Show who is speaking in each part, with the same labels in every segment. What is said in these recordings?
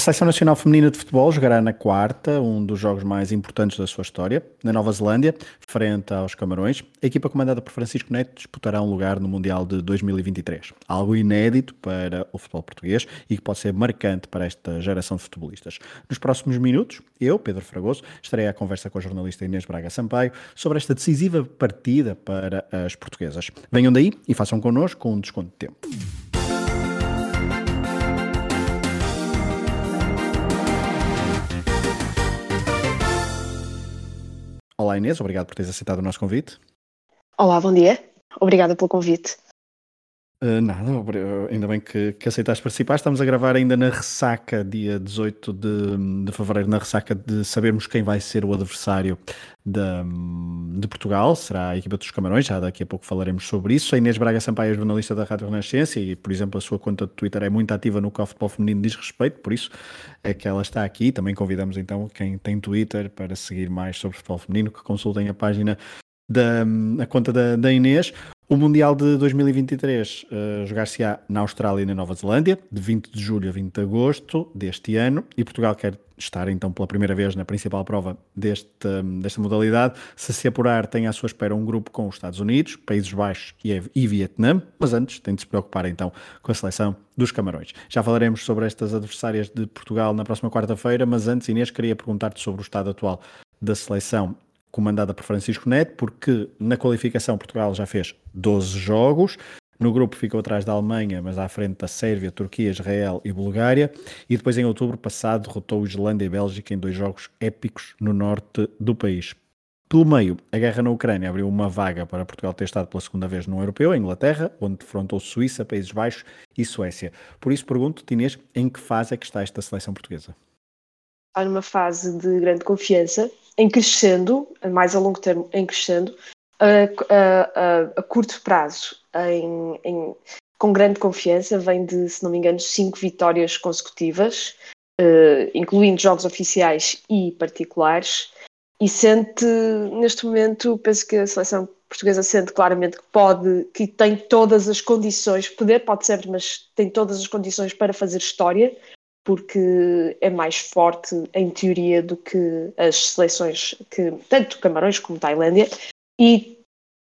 Speaker 1: A Seleção Nacional Feminina de Futebol jogará na quarta, um dos jogos mais importantes da sua história, na Nova Zelândia, frente aos Camarões. A equipa comandada por Francisco Neto disputará um lugar no Mundial de 2023. Algo inédito para o futebol português e que pode ser marcante para esta geração de futebolistas. Nos próximos minutos, eu, Pedro Fragoso, estarei à conversa com a jornalista Inês Braga Sampaio sobre esta decisiva partida para as portuguesas. Venham daí e façam connosco um desconto de tempo. Olá Inês, obrigado por teres aceitado o nosso convite.
Speaker 2: Olá, bom dia. Obrigada pelo convite.
Speaker 1: Uh, nada, ainda bem que, que aceitaste participar. Estamos a gravar ainda na ressaca, dia 18 de, de fevereiro, na ressaca de sabermos quem vai ser o adversário de, de Portugal. Será a equipa dos Camarões, já daqui a pouco falaremos sobre isso. A Inês Braga Sampaio é jornalista da Rádio Renascença e, por exemplo, a sua conta de Twitter é muito ativa no que ao futebol feminino diz respeito, por isso é que ela está aqui. Também convidamos então quem tem Twitter para seguir mais sobre futebol feminino, que consultem a página da a conta da, da Inês. O Mundial de 2023 uh, jogar-se-á na Austrália e na Nova Zelândia, de 20 de julho a 20 de agosto deste ano, e Portugal quer estar então pela primeira vez na principal prova deste, desta modalidade. Se se apurar, tem à sua espera um grupo com os Estados Unidos, Países Baixos e, e Vietnã, mas antes tem de se preocupar então com a seleção dos Camarões. Já falaremos sobre estas adversárias de Portugal na próxima quarta-feira, mas antes, Inês, queria perguntar-te sobre o estado atual da seleção comandada por Francisco Neto, porque na qualificação Portugal já fez 12 jogos, no grupo ficou atrás da Alemanha, mas à frente da Sérvia, Turquia, Israel e Bulgária. E depois, em outubro passado, derrotou Islândia e Bélgica em dois jogos épicos no norte do país. Pelo meio, a guerra na Ucrânia abriu uma vaga para Portugal ter estado pela segunda vez no europeu, em Inglaterra, onde defrontou Suíça, Países Baixos e Suécia. Por isso pergunto, Inês, em que fase é que está esta seleção portuguesa?
Speaker 2: Está numa fase de grande confiança, em crescendo, mais a longo termo, em crescendo, a, a, a, a curto prazo, em, em, com grande confiança, vem de, se não me engano, cinco vitórias consecutivas, uh, incluindo jogos oficiais e particulares, e sente, neste momento, penso que a seleção portuguesa sente claramente que pode, que tem todas as condições, poder pode sempre, mas tem todas as condições para fazer história, porque é mais forte em teoria do que as seleções que tanto Camarões como Tailândia e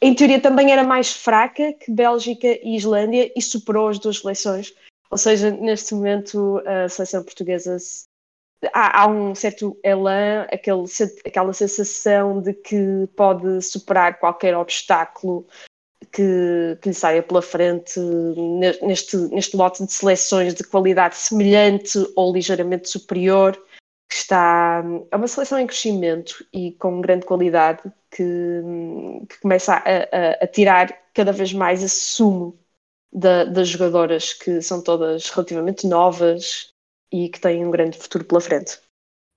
Speaker 2: em teoria também era mais fraca que Bélgica e Islândia e superou as duas seleções. Ou seja, neste momento a seleção portuguesa há, há um certo elan, aquele, aquela sensação de que pode superar qualquer obstáculo que, que lhe saia pela frente neste, neste lote de seleções de qualidade semelhante ou ligeiramente superior, que está. É uma seleção em crescimento e com grande qualidade que, que começa a, a, a, tirar cada vez mais esse sumo da, das jogadoras que são todas relativamente novas e que têm um grande futuro pela frente.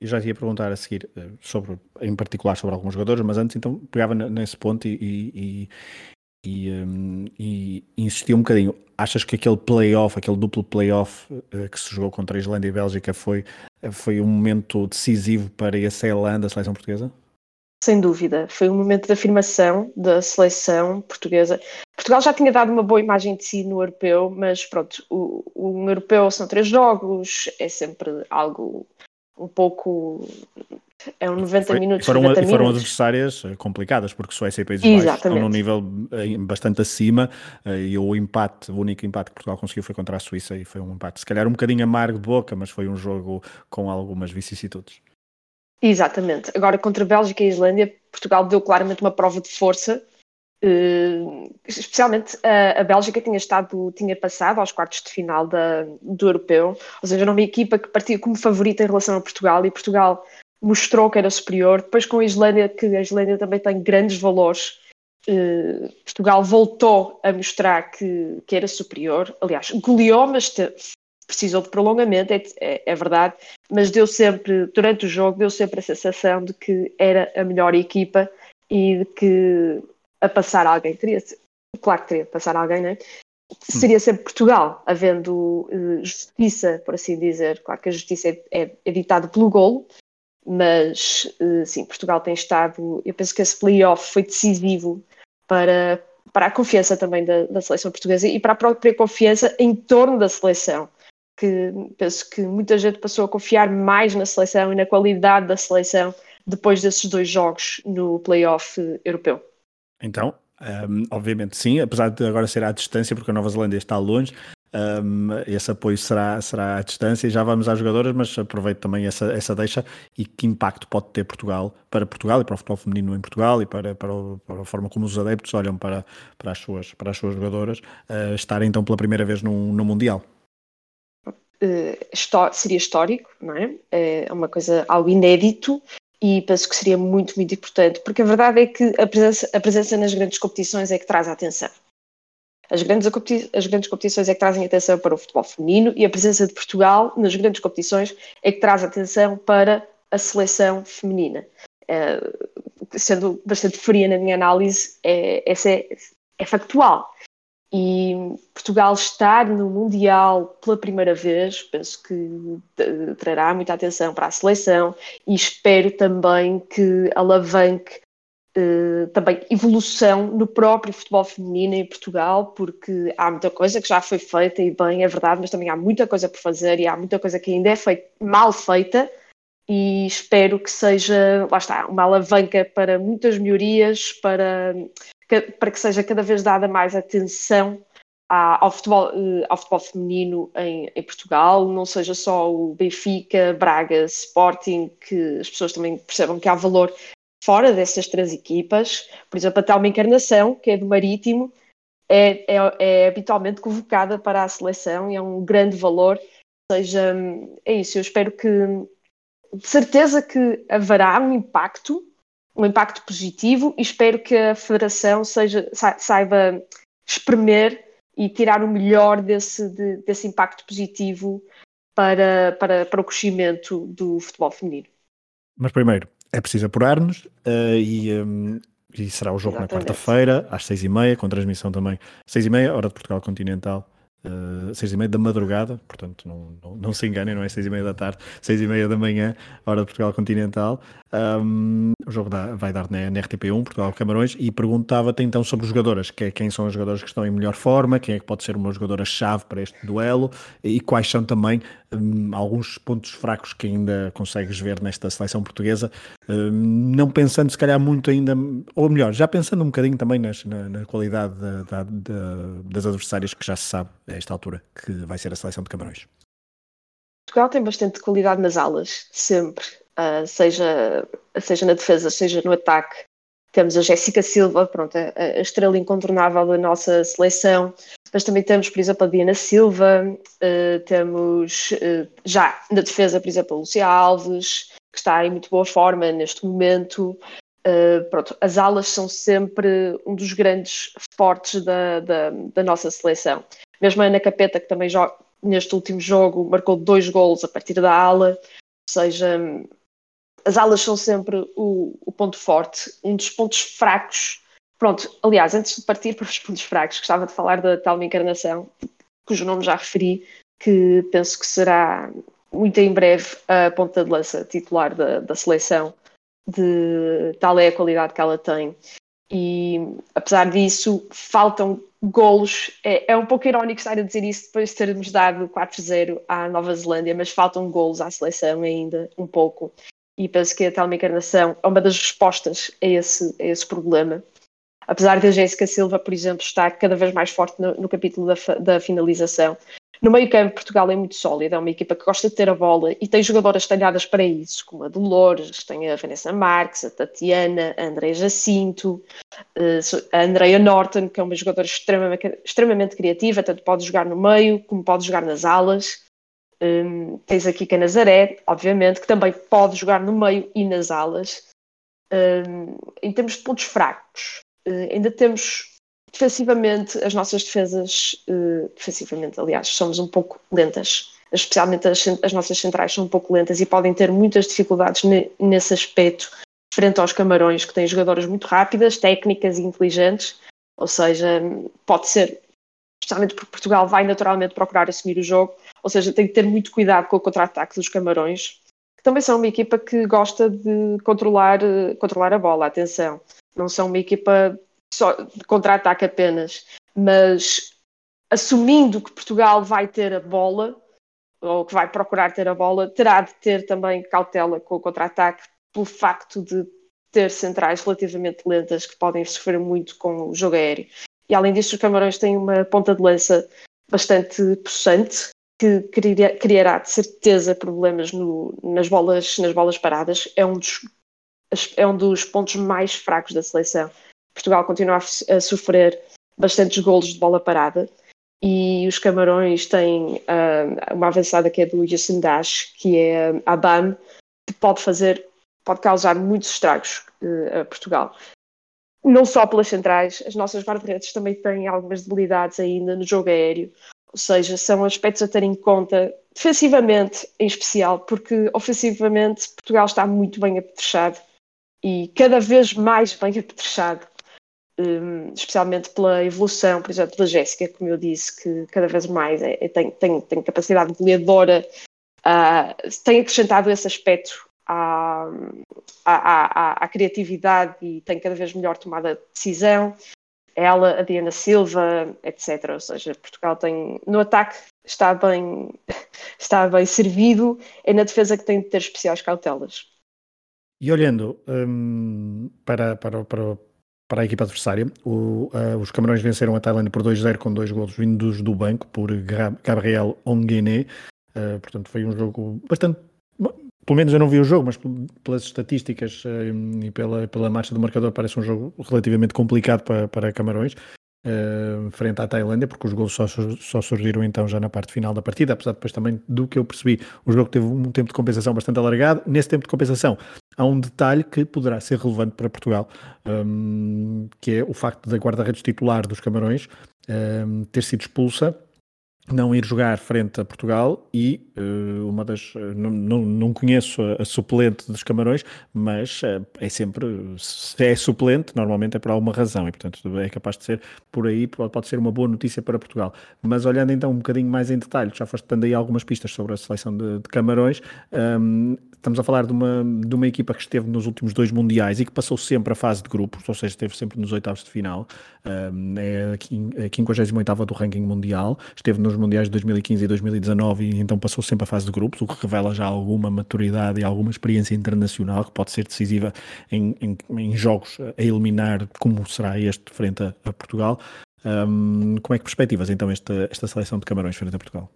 Speaker 1: Eu já ia perguntar a seguir eh, sobre, em particular sobre alguns jogadores, mas antes então pegava nesse ponto e, e, e, um, e insistiu um bocadinho. Achas que aquele playoff, aquele duplo playoff uh, que se jogou contra a Islândia e a Bélgica foi, foi um momento decisivo para esse elan da seleção portuguesa?
Speaker 2: Sem dúvida, foi um momento de afirmação da seleção portuguesa. Portugal já tinha dado uma boa imagem de si no europeu, mas pronto, o, o europeu são três jogos, é sempre algo um pouco é um 90 Foi, minutos.
Speaker 1: Foram,
Speaker 2: 90
Speaker 1: foram adversárias eh, complicadas, porque Suécia e Países Exatamente. Baixos estão num nível eh, bastante acima eh, e o empate, o único empate que Portugal conseguiu foi contra a Suíça e foi um empate, se calhar um bocadinho amargo de boca, mas foi um jogo com algumas vicissitudes.
Speaker 2: Exatamente. Agora, contra a Bélgica e a Islândia, Portugal deu claramente uma prova de força. Especialmente a, a, Bélgica tinha estado, tinha passado aos quartos de final da, do europeu, ou seja, era uma equipa que partia como favorita em relação a Portugal e Portugal mostrou que era superior. Depois com a Islândia, que a Islândia também tem grandes valores, eh, Portugal voltou a mostrar que, que era superior. Aliás, goleou, mas te, precisou de prolongamento, é, é, é, verdade, mas deu sempre, durante o jogo, deu sempre a sensação de que era a melhor equipa e de que a passar alguém teria, claro que teria de passar alguém, né? Seria sempre Portugal, havendo uh, justiça, por assim dizer. Claro que a justiça é, é, é ditada pelo golo, mas eh, sim, Portugal tem estado, eu penso que esse playoff foi decisivo para, para a confiança também da, da, seleção portuguesa e para a própria confiança em torno da seleção, que penso que muita gente passou a confiar mais na seleção e na qualidade da seleção depois desses dois jogos no playoff europeu.
Speaker 1: Então, um, obviamente sim, apesar de agora ser à distância, porque a Nova Zelândia está longe, um, esse apoio será, será à distância e já vamos às jogadoras, mas aproveito também essa, essa deixa e que impacto pode ter Portugal para Portugal e para o futebol feminino em Portugal e para, para, o, para a forma como os adeptos olham para, para, as, suas, para as suas jogadoras uh, estarem então pela primeira vez no, no Mundial.
Speaker 2: Uh, seria histórico, não é? É uma coisa, algo inédito e penso que seria muito, muito importante, porque a verdade é que a presença, a presença nas grandes competições é que traz a atenção. As grandes, as grandes competições é que trazem atenção para o futebol feminino e a presença de Portugal nas grandes competições é que traz atenção para a seleção feminina. É, sendo bastante fria na minha análise, é, essa é, é factual. E Portugal estar no Mundial pela primeira vez, penso que trará muita atenção para a seleção e espero também que alavanque eh, também evolução no próprio futebol feminino em Portugal, porque há muita coisa que já foi feita e bem, é verdade, mas também há muita coisa por fazer e há muita coisa que ainda é feita, mal feita e espero que seja, lá está, uma alavanca para muitas melhorias, para para que seja cada vez dada mais atenção ao futebol, eh, ao futebol feminino em, em, Portugal, não seja só o Benfica, Braga, Sporting, que as pessoas também percebam que há valor fora dessas três equipas. Por exemplo, a Telma Encarnação, que é do Marítimo, é, é, é, habitualmente convocada para a seleção e é um grande valor. Ou seja, é isso, eu espero que, de certeza que haverá um impacto um impacto positivo e espero que a Federação seja, saiba espremer e tirar o melhor desse, de, desse impacto positivo para, para, para o crescimento do futebol feminino.
Speaker 1: Mas primeiro, é preciso apurar-nos uh, e, um, e, será o jogo Exatamente. na quarta-feira, às seis e meia, com transmissão também, seis e meia, hora de Portugal Continental, uh, seis e meia da madrugada, portanto não, não, não, se enganem, não é seis e meia da tarde, seis e meia da manhã, hora de Portugal Continental. Um, o jogo dá, vai dar na, na RTP1, Portugal Camarões, e perguntava-te então sobre os jogadoras, que é, quem são as jogadoras que estão em melhor forma, quem é que pode ser uma jogadora-chave para este duelo, e quais são também um, alguns pontos fracos que ainda consegues ver nesta seleção portuguesa, um, não pensando se calhar muito ainda, ou melhor, já pensando um bocadinho também nas, na, na, qualidade da, da, da, das adversárias que já se sabe a esta altura que vai ser a seleção de Camarões.
Speaker 2: Portugal tem bastante qualidade nas alas, sempre uh, seja, seja na defesa, seja no ataque. Temos a Jéssica Silva, pronto, a, estrela incontornável da nossa seleção, mas também temos, por exemplo, a Diana Silva, uh, temos uh, já na defesa, por exemplo, a Lúcia Alves, que está em muito boa forma neste momento. Uh, pronto, as alas são sempre um dos grandes fortes da, da, da, nossa seleção. Mesmo a Ana Capeta, que também joga, neste último jogo marcou dois golos a partir da ala, ou seja, as alas são sempre o, o, ponto forte, um dos pontos fracos. Pronto, aliás, antes de partir para os pontos fracos, gostava de falar da tal encarnação, cujo nome já referi, que penso que será muito em breve a ponta de lança titular da, da seleção, de tal é a qualidade que ela tem. E apesar disso, faltam golos. É, é um pouco irónico estar a dizer isso depois de termos dado 4-0 à Nova Zelândia, mas faltam golos à seleção ainda, um pouco e penso que a teleencarnação é uma das respostas a esse, a esse problema. Apesar de a Jéssica Silva, por exemplo, estar cada vez mais forte no, no capítulo da, da, finalização. No meio campo, Portugal é muito sólida, é uma equipa que gosta de ter a bola e tem jogadoras talhadas para isso, como a Dolores, tem a Vanessa Marques, a Tatiana, a Andréa Jacinto, eh, a Andrea Norton, que é uma jogadora extremamente, extremamente criativa, tanto pode jogar no meio como pode jogar nas alas. Um, tens aqui Canazaré, obviamente, que também pode jogar no meio e nas alas. Um, em termos de pontos fracos, uh, ainda temos defensivamente as nossas defesas, uh, defensivamente, aliás, somos um pouco lentas. Especialmente as, as, nossas centrais são um pouco lentas e podem ter muitas dificuldades ne, nesse aspecto, frente aos camarões, que têm jogadoras muito rápidas, técnicas e inteligentes. Ou seja, pode ser, especialmente porque Portugal vai naturalmente procurar assumir o jogo, ou seja, tem que ter muito cuidado com o contra-ataque dos Camarões, que também são uma equipa que gosta de controlar, controlar a bola, atenção. Não são uma equipa só de contra-ataque apenas, mas assumindo que Portugal vai ter a bola, ou que vai procurar ter a bola, terá de ter também cautela com o contra-ataque, pelo facto de ter centrais relativamente lentas que podem sofrer muito com o jogo aéreo. E além disso, os Camarões têm uma ponta de lança bastante possante, que criará de certeza problemas no, nas, bolas, nas bolas paradas. É um, dos, é um dos pontos mais fracos da seleção. Portugal continua a, sofrer bastantes golos de bola parada e os Camarões têm uh, uma avançada que é do Yassin Dash, que é a BAM, que pode fazer, pode causar muitos estragos uh, a Portugal. Não só pelas centrais, as nossas guarda-redes também têm algumas debilidades ainda no jogo aéreo, ou seja, são aspectos a ter em conta, defensivamente em especial, porque ofensivamente Portugal está muito bem apetrechado e cada vez mais bem apetrechado um, especialmente pela evolução, por exemplo, da Jéssica, como eu disse, que cada vez mais é, é, tem, tem, tem capacidade goleadora, uh, tem acrescentado esse aspecto à, à, à, à, criatividade e tem cada vez melhor tomada de decisão. Ela, a Diana Silva, etc. Ou seja, Portugal tem no ataque está bem, está bem servido, é na defesa que tem de ter especiais cautelas.
Speaker 1: E olhando um, para, para, para, para a equipa adversária. O, uh, os Camarões venceram a Tailândia por 2-0 com dois golos vindos do banco por Gabriel Onguené. Uh, portanto, foi um jogo bastante. Pelo menos eu não vi o jogo, mas pelas estatísticas uh, e pela, pela marcha do marcador, parece um jogo relativamente complicado para, para Camarões uh, frente à Tailândia, porque os gols só, só surgiram então já na parte final da partida, apesar depois também do que eu percebi, o jogo teve um tempo de compensação bastante alargado. Nesse tempo de compensação há um detalhe que poderá ser relevante para Portugal, um, que é o facto da guarda-redes titular dos Camarões um, ter sido expulsa não ir jogar frente a Portugal e uh, uma das não, não, não conheço a, a, suplente dos Camarões, mas uh, é sempre se é suplente, normalmente é por alguma razão e portanto é capaz de ser por aí, pode, pode ser uma boa notícia para Portugal. Mas olhando então um bocadinho mais em detalhe, já foste dando aí algumas pistas sobre a seleção de, de Camarões, um, estamos a falar de uma, de uma equipa que esteve nos últimos dois mundiais e que passou sempre a fase de grupos, ou seja, esteve sempre nos oitavos de final, um, é a 58 do ranking mundial, esteve nos mundiais de 2015 e 2019 e então passou sempre a fase de grupos, o que revela já alguma maturidade e alguma experiência internacional que pode ser decisiva em, em, em jogos a eliminar, como será este frente a, a Portugal. Um, como é que perspectivas então esta, esta seleção de Camarões frente a Portugal?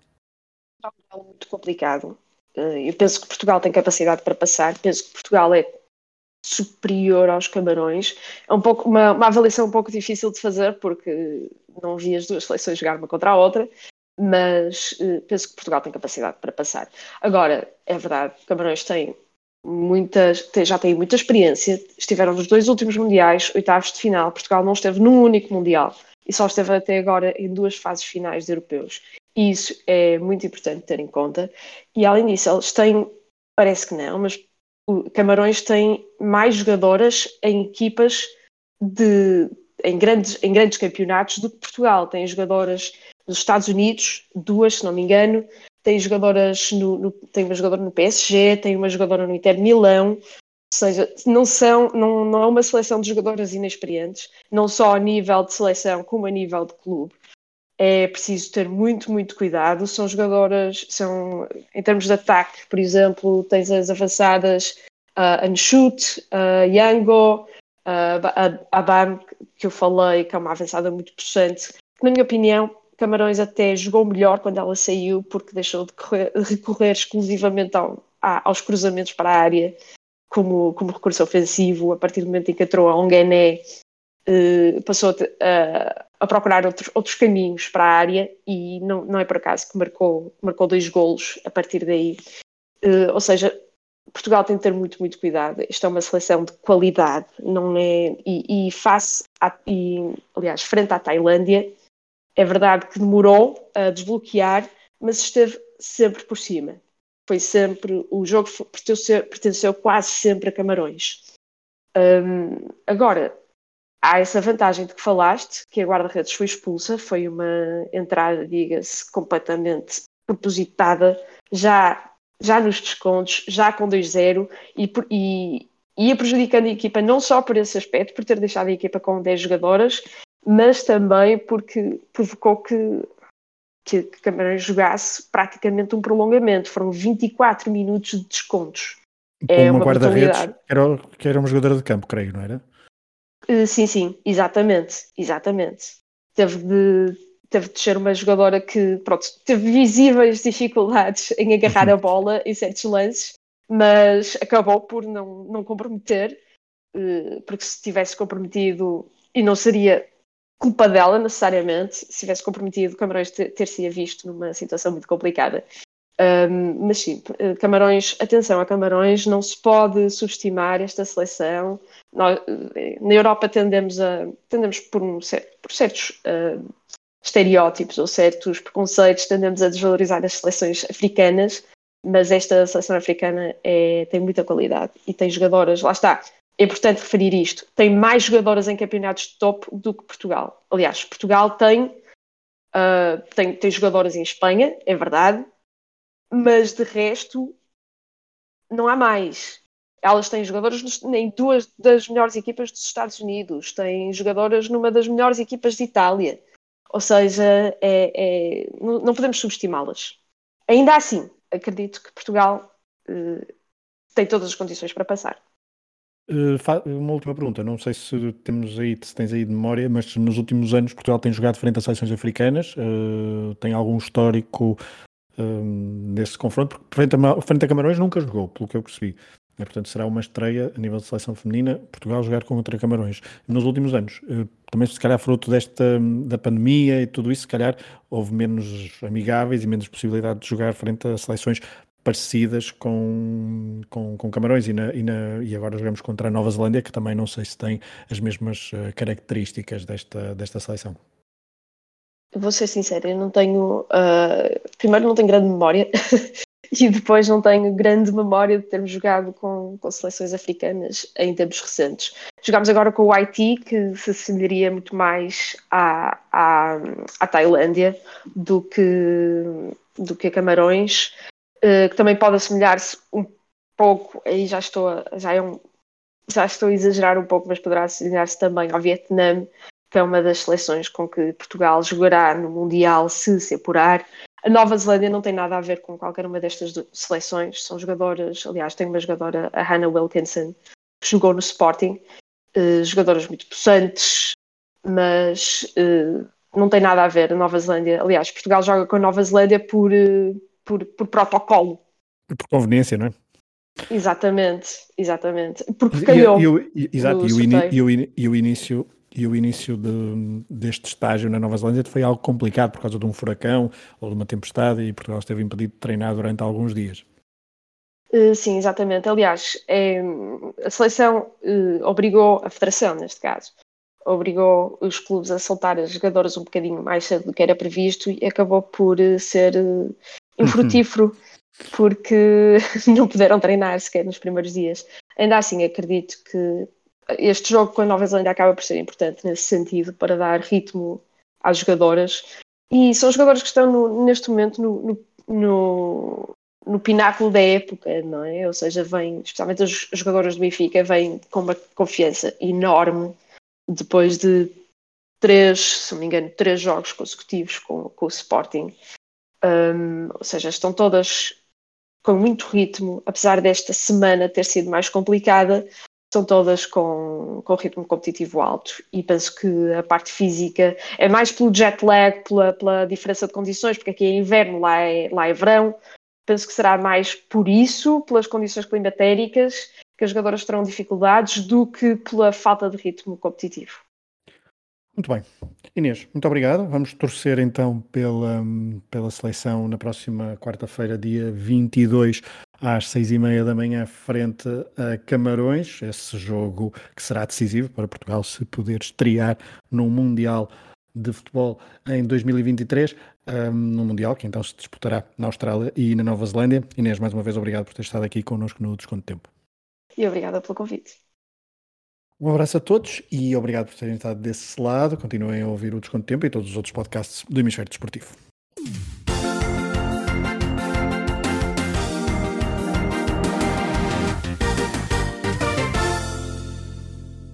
Speaker 2: Muito complicado. Eh, eu penso que Portugal tem capacidade para passar, penso que Portugal é superior aos Camarões. É um pouco uma, uma avaliação um pouco difícil de fazer porque não vi as duas seleções jogar uma contra a outra, mas uh, penso que Portugal tem capacidade para passar. Agora, é verdade, Camarões tem muitas, tem, já tem muita experiência, estiveram nos dois últimos mundiais, oitavos de final. Portugal não esteve num único mundial e só esteve até agora em duas fases finais de europeus. Isso é muito importante ter em conta. E além disso, eles têm, parece que não, mas o Camarões tem mais jogadoras em equipas de, em, grandes, em grandes campeonatos do que Portugal. Tem jogadoras nos Estados Unidos, duas, se não me engano, tem jogadoras no, no, tem uma jogadora no PSG, tem uma jogadora no Inter Milão, ou seja, não são, não, não é uma seleção de jogadoras inexperientes, não só a nível de seleção como a nível de clube é preciso ter muito, muito cuidado. São jogadoras, são em termos de ataque, por exemplo, tens as avançadas uh, Anshut, uh, Yango, uh, Abam, que eu falei, que é uma avançada muito possante. Na minha opinião, Camarões até jogou melhor quando ela saiu, porque deixou de correr, recorrer exclusivamente ao, a, aos cruzamentos para a área como, como recurso ofensivo. A partir do momento em que entrou a Onguené, uh, passou a, a procurar outros, caminhos para a área e não, não é por acaso que marcou, marcou dois golos a partir daí. Uh, ou seja, Portugal tem de ter muito, muito cuidado. Esta é uma seleção de qualidade, não é? E, e face, a, e, aliás, frente à Tailândia, é verdade que demorou a desbloquear, mas esteve sempre por cima. Foi sempre, o jogo pertenceu, pertenceu quase sempre a Camarões. Um, agora, há essa vantagem de que falaste, que a guarda-redes foi expulsa, foi uma entrada, diga-se, completamente propositada, já, já nos descontos, já com 2-0, e, e ia prejudicando a equipa não só por esse aspecto, por ter deixado a equipa com 10 jogadoras, mas também porque provocou que que, que Camarões jogasse praticamente um prolongamento. Foram 24 minutos de descontos.
Speaker 1: Com é uma, uma guarda-redes que era, que era uma jogadora de campo, creio, não era?
Speaker 2: Uh, sim, sim, exatamente, exatamente. Teve de, teve de ser uma jogadora que, pronto, teve visíveis dificuldades em agarrar a bola em certos lances, mas acabou por não, não comprometer, uh, porque se tivesse comprometido, e não seria culpa dela necessariamente, se tivesse comprometido, Camarões ter, visto numa situação muito complicada. Um, mas sim, eh, Camarões, atenção a Camarões, não se pode subestimar esta seleção. Nós, eh, na Europa tendemos a tendemos por, um, por certos uh, estereótipos ou certos preconceitos, tendemos a desvalorizar as seleções africanas, mas esta seleção africana é, tem muita qualidade e tem jogadoras, lá está, é importante referir isto, tem mais jogadoras em campeonatos de top do que Portugal. Aliás, Portugal tem, uh, tem, tem jogadoras em Espanha, é verdade, mas de resto não há mais. Elas têm jogadoras em duas das melhores equipas dos Estados Unidos, têm jogadoras numa das melhores equipas de Itália. Ou seja, é, é, não podemos subestimá-las. Ainda assim, acredito que Portugal uh, tem todas as condições para passar.
Speaker 1: Uh, uma última pergunta, não sei se temos aí, se tens aí de memória, mas nos últimos anos Portugal tem jogado frente a seleções africanas, uh, tem algum histórico nesse confronto, porque frente a, frente a Camarões nunca jogou, pelo que eu percebi. É, portanto, será uma estreia a nível de seleção feminina, Portugal jogar contra Camarões. Nos últimos anos, uh, também se calhar fruto desta, da pandemia e tudo isso, se calhar houve menos amigáveis e menos possibilidade de jogar frente a seleções parecidas com, com, com Camarões e, na, e, na, e, agora jogamos contra a Nova Zelândia, que também não sei se tem as mesmas uh, características desta, desta seleção
Speaker 2: vou ser sincera, eu não tenho. Uh, primeiro, não tenho grande memória e depois não tenho grande memória de termos jogado com, com seleções africanas em tempos recentes. Jogámos agora com o Haiti, que se assemelharia muito mais à, à, à Tailândia do que, do que a Camarões, uh, que também pode assemelhar-se um pouco, aí já estou já é um, já estou a exagerar um pouco, mas poderá assemelhar-se também ao Vietnã, que é uma das seleções com que Portugal jogará no Mundial se se apurar. A Nova Zelândia não tem nada a ver com qualquer uma destas seleções, são jogadoras, aliás, tem uma jogadora, a Hannah Wilkinson, que jogou no Sporting, uh, jogadoras muito possantes, mas uh, não tem nada a ver a Nova Zelândia. Aliás, Portugal joga com a Nova Zelândia por, uh, por, por protocolo.
Speaker 1: Por conveniência, não é?
Speaker 2: Exatamente, exatamente. Porque calhou.
Speaker 1: E, e, e, exato, e o, e o início e o início de, deste estágio na Nova Zelândia foi algo complicado por causa de um furacão ou de uma tempestade e Portugal esteve impedido de treinar durante alguns dias.
Speaker 2: Uh, sim, exatamente. Aliás, é, a seleção uh, obrigou, a federação neste caso, obrigou os clubes a soltar as jogadoras um bocadinho mais cedo do que era previsto e acabou por uh, ser infrutífero porque não puderam treinar sequer nos primeiros dias. Ainda assim, acredito que este jogo com a Nova Zelândia acaba por ser importante nesse sentido, para dar ritmo às jogadoras. E são jogadoras que estão no, neste momento no, no, no, pináculo da época, não é? Ou seja, vêm, especialmente as jogadoras do Benfica, vêm com uma confiança enorme depois de três, se não me engano, três jogos consecutivos com, com o Sporting. Um, ou seja, estão todas com muito ritmo, apesar desta semana ter sido mais complicada, são todas com, com ritmo competitivo alto e penso que a parte física é mais pelo jet lag, pela, pela diferença de condições, porque aqui é inverno, lá é, lá é verão. Penso que será mais por isso, pelas condições climatéricas, que as jogadoras terão dificuldades do que pela falta de ritmo competitivo.
Speaker 1: Muito bem. Inês, muito obrigado. Vamos torcer então pela, pela seleção na próxima quarta-feira, dia 22, às seis e meia da manhã, frente a Camarões. Esse jogo que será decisivo para Portugal se poder estrear num Mundial de Futebol em 2023, um, no Mundial que então se disputará na Austrália e na Nova Zelândia. Inês, mais uma vez, obrigado por ter estado aqui connosco no Desconto Tempo.
Speaker 2: E obrigada pelo convite.
Speaker 1: Um abraço a todos e obrigado por terem estado desse lado. Continuem a ouvir o Desconto Tempo e todos os outros podcasts do Hemisfério Desportivo.